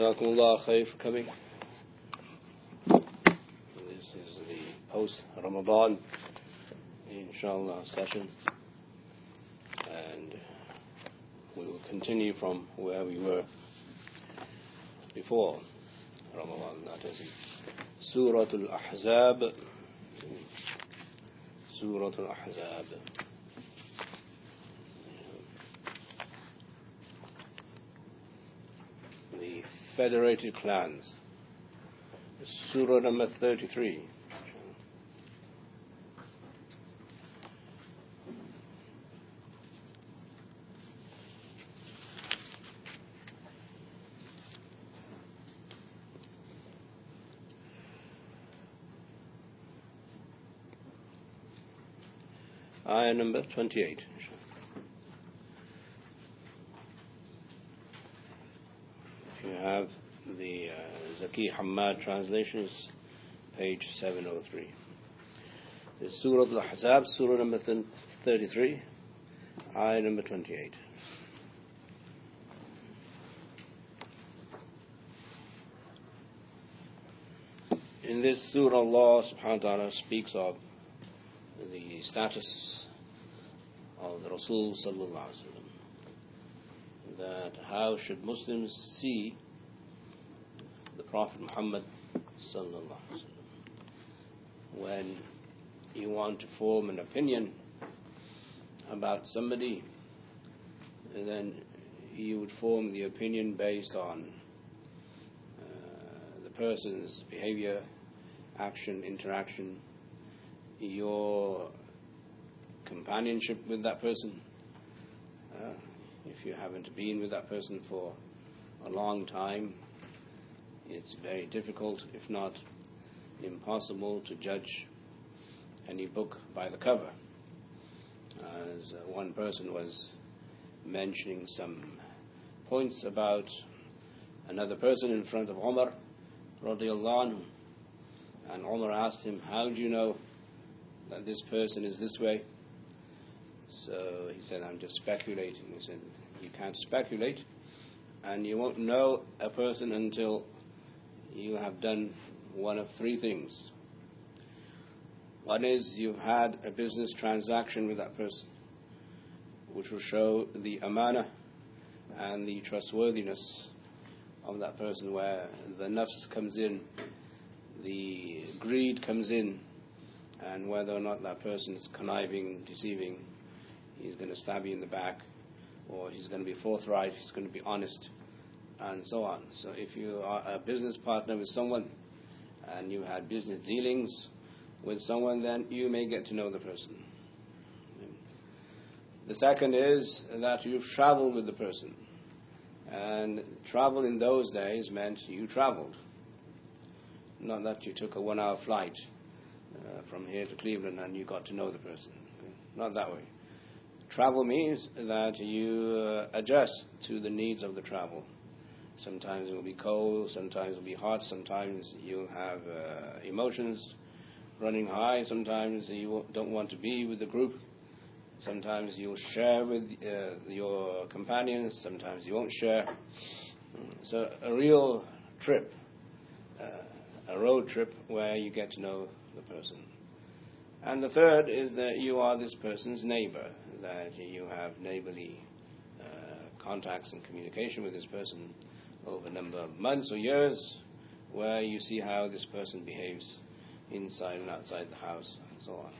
Jazakumullah khair for coming. This is the post Ramadan, inshallah, session. And we will continue from where we were before Ramadan. That is Surah Al Ahzab. Surah Al Ahzab. Federated clans Surah number 33 Ayah number 28. If you have the Zaki Hammad translations, page 703. This is Surah Al-Ahzab, Surah number 33, Ayah number 28. In this surah, Allah subhanahu wa ta'ala speaks of the status of the Rasul sallallahu alaihi wasallam. That how should Muslims see the Prophet Muhammad when you want to form an opinion about somebody, then you would form the opinion based on uh, the person's behavior, action, interaction, your companionship with that person. Uh, if you haven't been with that person for a long time, it's very difficult, if not impossible, to judge any book by the cover. As uh, one person was mentioning some points about another person in front of Omar, radiallahu and Umar asked him, How do you know that this person is this way? So he said, I'm just speculating. He said, You can't speculate, and you won't know a person until you have done one of three things. One is you've had a business transaction with that person, which will show the amana and the trustworthiness of that person, where the nafs comes in, the greed comes in, and whether or not that person is conniving, deceiving, he's going to stab you in the back, or he's going to be forthright, he's going to be honest, and so on. So if you are a business partner with someone and you had business dealings with someone, then you may get to know the person. The second is that you travel with the person. And travel in those days meant you traveled. Not that you took a one hour flight uh, from here to Cleveland and you got to know the person. Not that way. Travel means that you uh, adjust to the needs of the travel. Sometimes it will be cold, sometimes it will be hot, sometimes you'll have uh, emotions running high, sometimes you don't want to be with the group, sometimes you'll share with uh, your companions, sometimes you won't share. So, a real trip, uh, a road trip where you get to know the person. And the third is that you are this person's neighbor, that you have neighborly uh, contacts and communication with this person over a number of months or years, where you see how this person behaves inside and outside the house, and so on.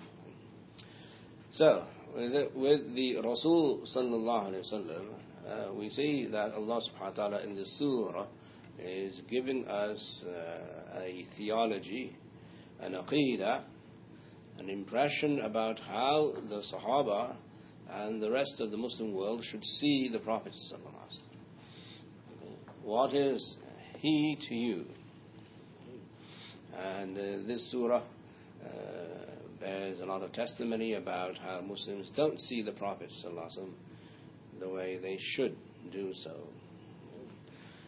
So, with, the Rasul sallallahu alaihi wasallam, uh, we see that Allah subhanahu wa taala in the surah is giving us uh, a theology, an aqidah, an impression about how the Sahaba and the rest of the Muslim world should see the Prophet sallallahu alaihi wasallam. What is he to you? And uh, this surah uh, bears a lot of testimony about how Muslims don't see the Prophet the way they should do so.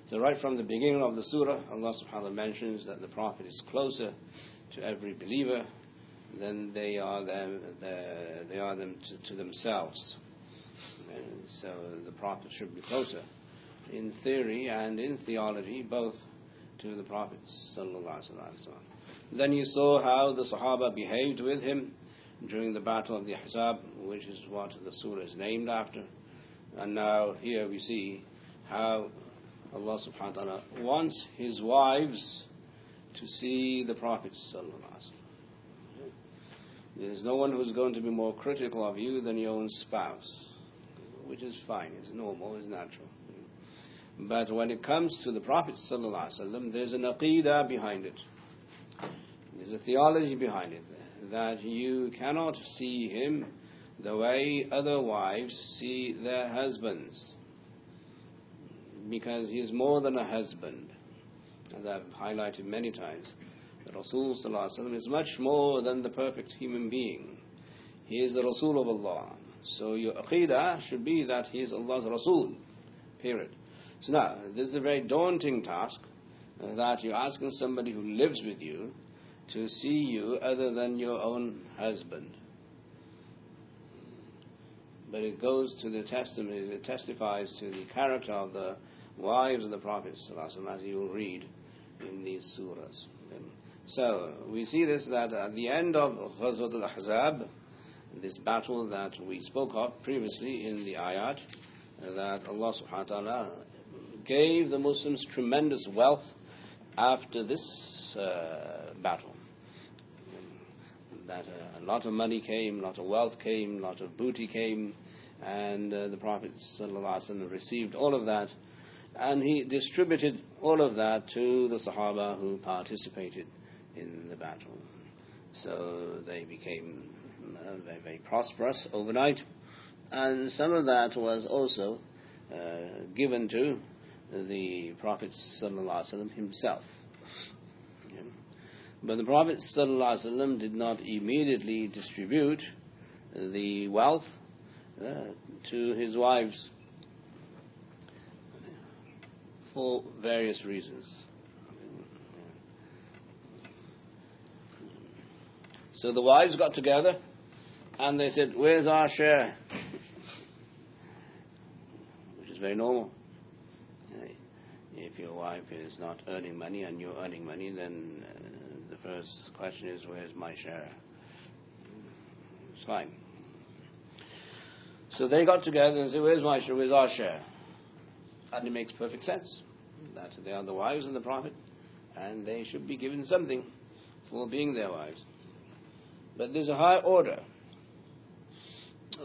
So right from the beginning of the surah, Allah subhanahu wa ta'ala mentions that the Prophet is closer to every believer than they are them, they are them to, to themselves. And so the Prophet should be closer in theory and in theology, both to the Prophet. Then you saw how the Sahaba behaved with him during the Battle of the Ahzab, which is what the surah is named after. And now here we see how Allah subhanahu wa ta'ala wants his wives to see the Prophet. There's no one who's going to be more critical of you than your own spouse, which is fine, it's normal, it's natural. But when it comes to the Prophet ﷺ, there's an aqidah behind it. There's a theology behind it that you cannot see him the way other wives see their husbands. Because he is more than a husband. As I've highlighted many times, the Rasul is much more than the perfect human being. He is the Rasul of Allah. So your aqidah should be that he is Allah's Rasul. Period. So now, this is a very daunting task uh, that you're asking somebody who lives with you to see you other than your own husband. But it goes to the testimony, it testifies to the character of the wives of the Prophet, as you will read in these surahs. So, we see this that at the end of Ghazwat al Ahzab, this battle that we spoke of previously in the ayat, that Allah subhanahu wa ta'ala gave the Muslims tremendous wealth after this uh, battle. That uh, a lot of money came, a lot of wealth came, a lot of booty came, and uh, the Prophet ﷺ received all of that, and he distributed all of that to the Sahaba who participated in the battle. So they became uh, very, very prosperous overnight, and some of that was also uh, given to the Prophet ﷺ himself. But the Prophet ﷺ did not immediately distribute the wealth uh, to his wives for various reasons. So the wives got together and they said, Where's our share? Which is very normal if your wife is not earning money and you're earning money, then uh, the first question is, where's my share? It's fine. So they got together and said, where's my share? Where's our share? And it makes perfect sense that they are the wives of the Prophet and they should be given something for being their wives. But there's a high order.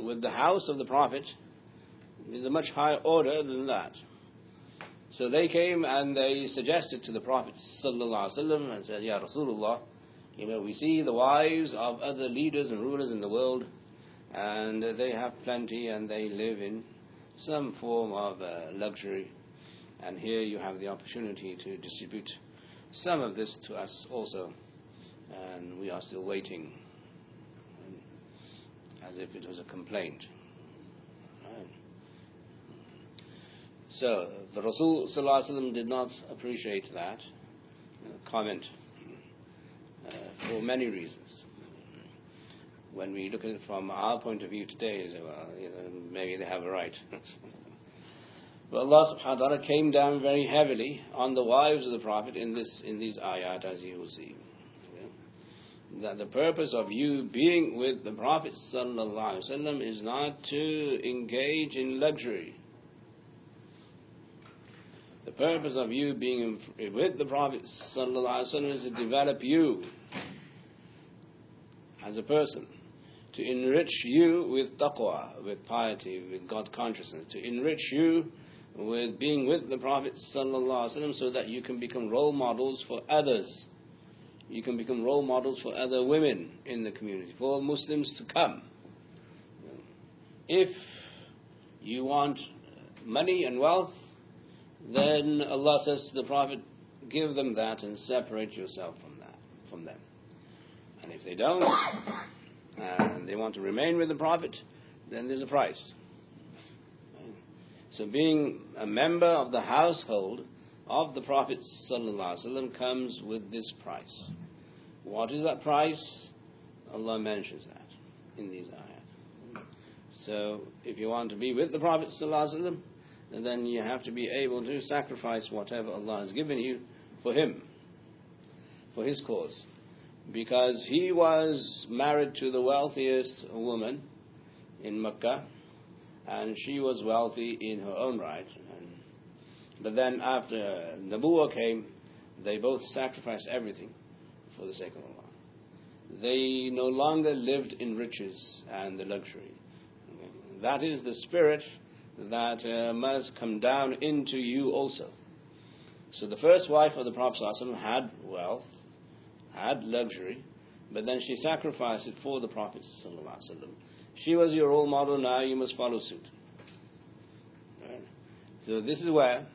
With the house of the Prophet, there's a much higher order than that. So they came and they suggested to the Prophet ﷺ and said, Ya Rasulullah, you know, we see the wives of other leaders and rulers in the world, and they have plenty and they live in some form of uh, luxury. And here you have the opportunity to distribute some of this to us also. And we are still waiting, as if it was a complaint. So the Rasul did not appreciate that comment uh, for many reasons. When we look at it from our point of view today, well, you know, maybe they have a right. but Allah subhanahu wa ta'ala came down very heavily on the wives of the Prophet in this in these ayat as you will see. That the purpose of you being with the Prophet is not to engage in luxury the purpose of you being with the Prophet is to develop you as a person, to enrich you with taqwa, with piety, with God consciousness, to enrich you with being with the Prophet so that you can become role models for others. You can become role models for other women in the community, for Muslims to come. If you want money and wealth, then Allah says to the Prophet, give them that and separate yourself from that, from them. And if they don't, and they want to remain with the Prophet, then there's a price. So being a member of the household of the Prophet ﷺ comes with this price. What is that price? Allah mentions that in these ayat. So if you want to be with the Prophet ﷺ, then you have to be able to sacrifice whatever Allah has given you for Him, for His cause. Because he was married to the wealthiest woman in Mecca, and she was wealthy in her own right. And, but then after Nabuwa came, they both sacrificed everything for the sake of Allah. They no longer lived in riches and the luxury. That is the spirit that uh, must come down into you also. So the first wife of the Prophet ﷺ had wealth, had luxury, but then she sacrificed it for the Prophet ﷺ. She was your role model, now you must follow suit. Right? So this is where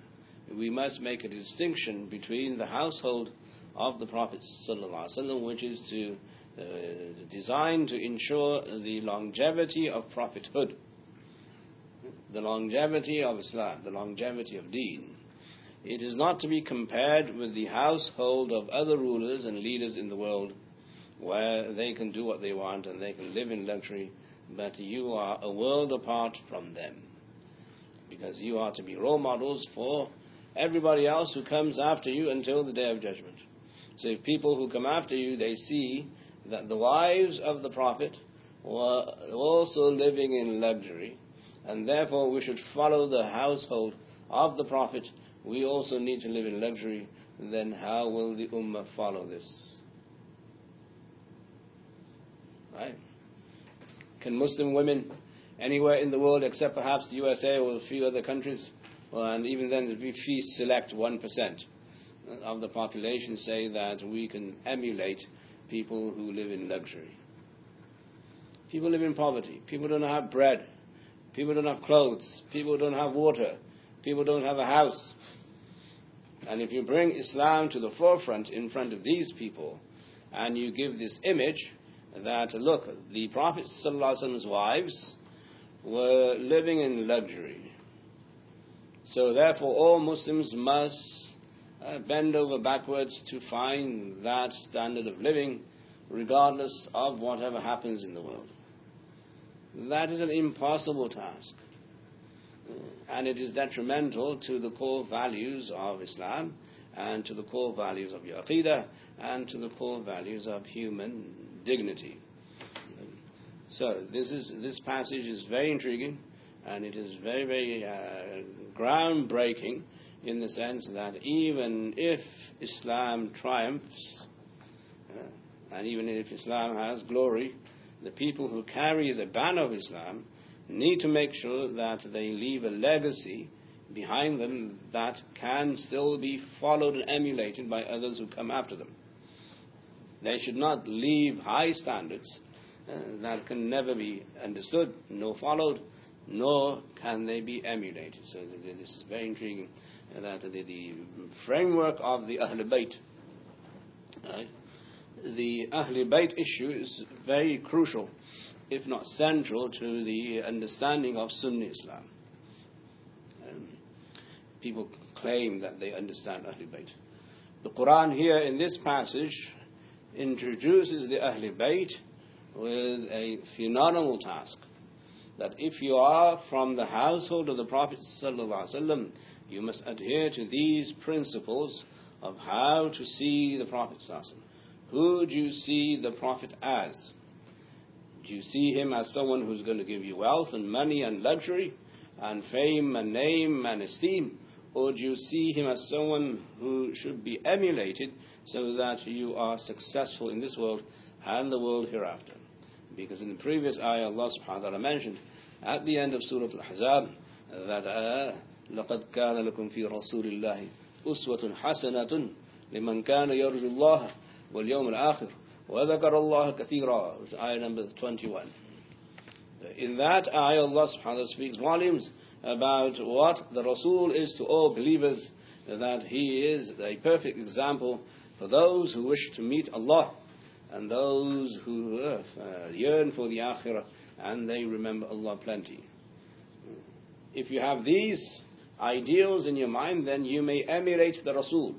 we must make a distinction between the household of the Prophet ﷺ, which is to uh, designed to ensure the longevity of prophethood, the longevity of Islam, the longevity of Deen. It is not to be compared with the household of other rulers and leaders in the world where they can do what they want and they can live in luxury, but you are a world apart from them. Because you are to be role models for everybody else who comes after you until the day of judgment. So if people who come after you, they see that the wives of the Prophet were also living in luxury, and therefore we should follow the household of the Prophet. We also need to live in luxury. Then how will the Ummah follow this? Right? Can Muslim women anywhere in the world except perhaps the USA or a few other countries, uh, and even then if we select 1% of the population say that we can emulate people who live in luxury. People live in poverty. People don't have bread. People don't have clothes. People don't have water. People don't have a house. And if you bring Islam to the forefront in front of these people, and you give this image that, look, the Prophet Prophet's wives were living in luxury. So therefore, all Muslims must uh, bend over backwards to find that standard of living, regardless of whatever happens in the world. That is an impossible task. And it is detrimental to the core values of Islam and to the core values of your Aqidah and to the core values of human dignity. So this is this passage is very intriguing and it is very very uh, groundbreaking in the sense that even if Islam triumphs, uh, and even if Islam has glory, the people who carry the banner of Islam need to make sure that they leave a legacy behind them that can still be followed and emulated by others who come after them. They should not leave high standards uh, that can never be understood, nor followed, nor can they be emulated. So this is very intriguing that the, the framework of the Ahl Bayt? The Ahl Bayt issue is very crucial, if not central, to the understanding of Sunni Islam. Um, people claim that they understand Ahl Bayt. The Quran here in this passage introduces the Ahl Bayt with a phenomenal task that if you are from the household of the Prophet sallallahu you must adhere to these principles of how to see the Prophet. Who do you see the Prophet as? Do you see him as someone who's going to give you wealth and money and luxury and fame and name and esteem? Or do you see him as someone who should be emulated so that you are successful in this world and the world hereafter? Because in the previous ayah, Allah subhanahu wa ta'ala mentioned at the end of Surah Al-Ahzab that uh, لقد كان لكم في رسول الله أسوة حسنة لمن كان يرجو الله واليوم الآخر وذكر الله كثيرا ayah number 21 in that ayah Allah subhanahu wa ta'ala speaks volumes about what the Rasul is to all believers that he is a perfect example for those who wish to meet Allah and those who uh, yearn for the akhirah and they remember Allah plenty. If you have these ideals in your mind, then you may emulate the Rasul.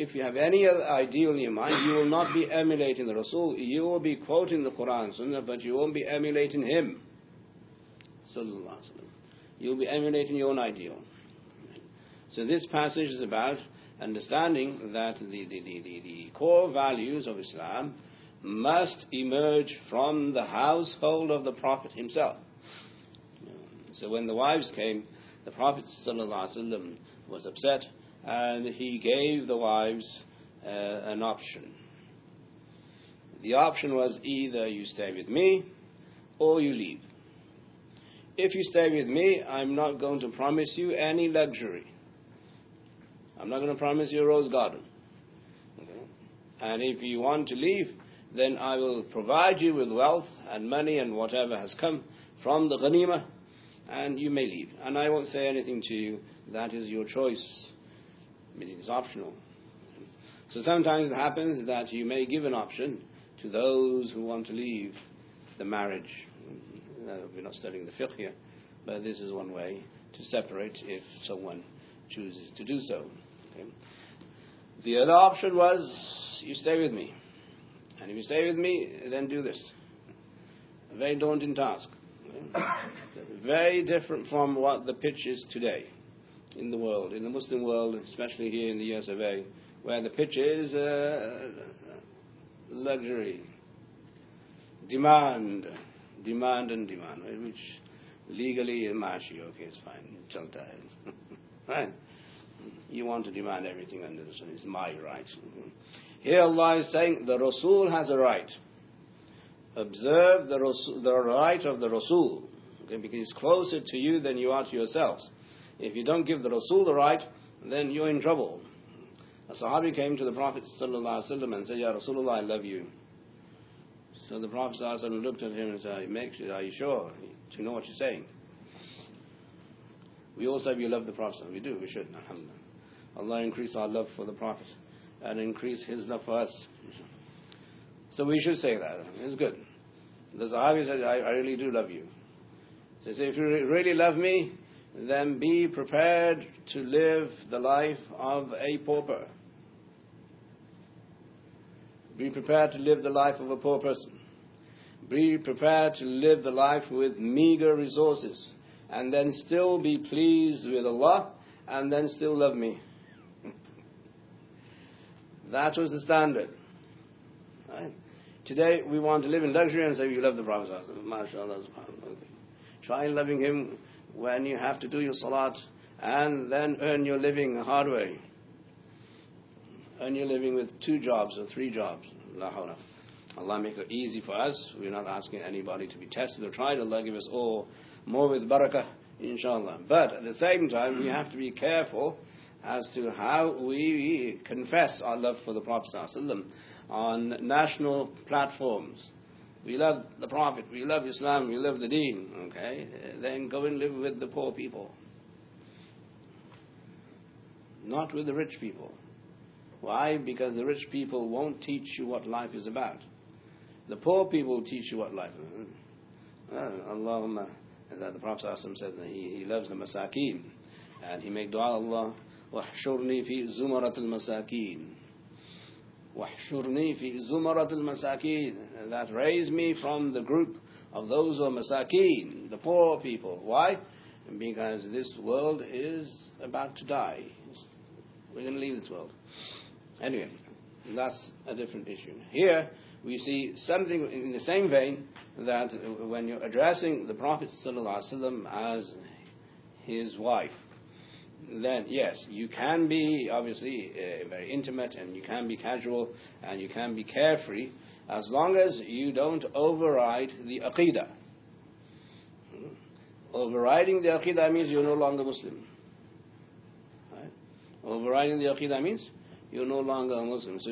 If you have any other ideal in your mind, you will not be emulating the Rasul. You will be quoting the Quran, Sunnah, but you won't be emulating him. you'll be emulating your own ideal. So this passage is about understanding that the, the, the, the, the core values of Islam must emerge from the household of the Prophet himself. So when the wives came, the Prophet was upset and he gave the wives uh, an option. The option was either you stay with me or you leave. If you stay with me, I'm not going to promise you any luxury. I'm not going to promise you a rose garden. Okay? And if you want to leave, then I will provide you with wealth and money and whatever has come from the ghanima, and you may leave. And I won't say anything to you. That is your choice. I mean, it's optional. So sometimes it happens that you may give an option to those who want to leave the marriage. We're not studying the fiqh here, but this is one way to separate if someone chooses to do so. Okay? The other option was you stay with me. And if you stay with me, then do this. A very daunting task. very different from what the pitch is today in the world, in the Muslim world, especially here in the US of A, where the pitch is uh, luxury, demand, demand and demand, which legally, mashi, okay, it's fine, chalta right? You want to demand everything under the sun, it's my right. Here Allah is saying the Rasul has a right. Observe the, Rasul, the right of the Rasul, okay, because he's closer to you than you are to yourselves. If you don't give the Rasul the right, then you're in trouble. A Sahabi came to the Prophet and said, Ya Rasulullah, I love you. So the Prophet looked at him and said, Make sure, Are you sure? Do you know what you're saying? We all say we love the Prophet. We do, we should, alhamdulillah. Allah increase our love for the Prophet and increase his love for us. So we should say that. It's good. The Sahabi said, I, I really do love you. So he said, if you really love me, then be prepared to live the life of a pauper. Be prepared to live the life of a poor person. Be prepared to live the life with meager resources. And then still be pleased with Allah and then still love me. That was the standard. Right? Today we want to live in luxury and say we love the Prophet. MashaAllah. Try loving him when you have to do your salat and then earn your living the hard way. Earn your living with two jobs or three jobs. La Allah make it easy for us. We're not asking anybody to be tested or tried. Allah give us all more with barakah, inshallah. But at the same time, we have to be careful as to how we confess our love for the Prophet on national platforms We love the Prophet, we love Islam, we love the deen, okay? Then go and live with the poor people. Not with the rich people. Why? Because the rich people won't teach you what life is about. The poor people teach you what life is. Well, Allahumma, the Prophet ﷺ said that he, he loves the masakeen. And he made dua Allah واحشرني في زمرة المساكين واحشرني في زمرة المساكين that raise me from the group of those who are masakin, the poor people. Why? Because this world is about to die. We're going to leave this world. Anyway, that's a different issue. Here, we see something in the same vein that when you're addressing the Prophet ﷺ as his wife, then yes, you can be obviously uh, very intimate and you can be casual and you can be carefree as long as you don't override the aqidah. Hmm? Overriding the aqidah means you're no longer Muslim. Right? Overriding the aqidah means you're no longer a Muslim. So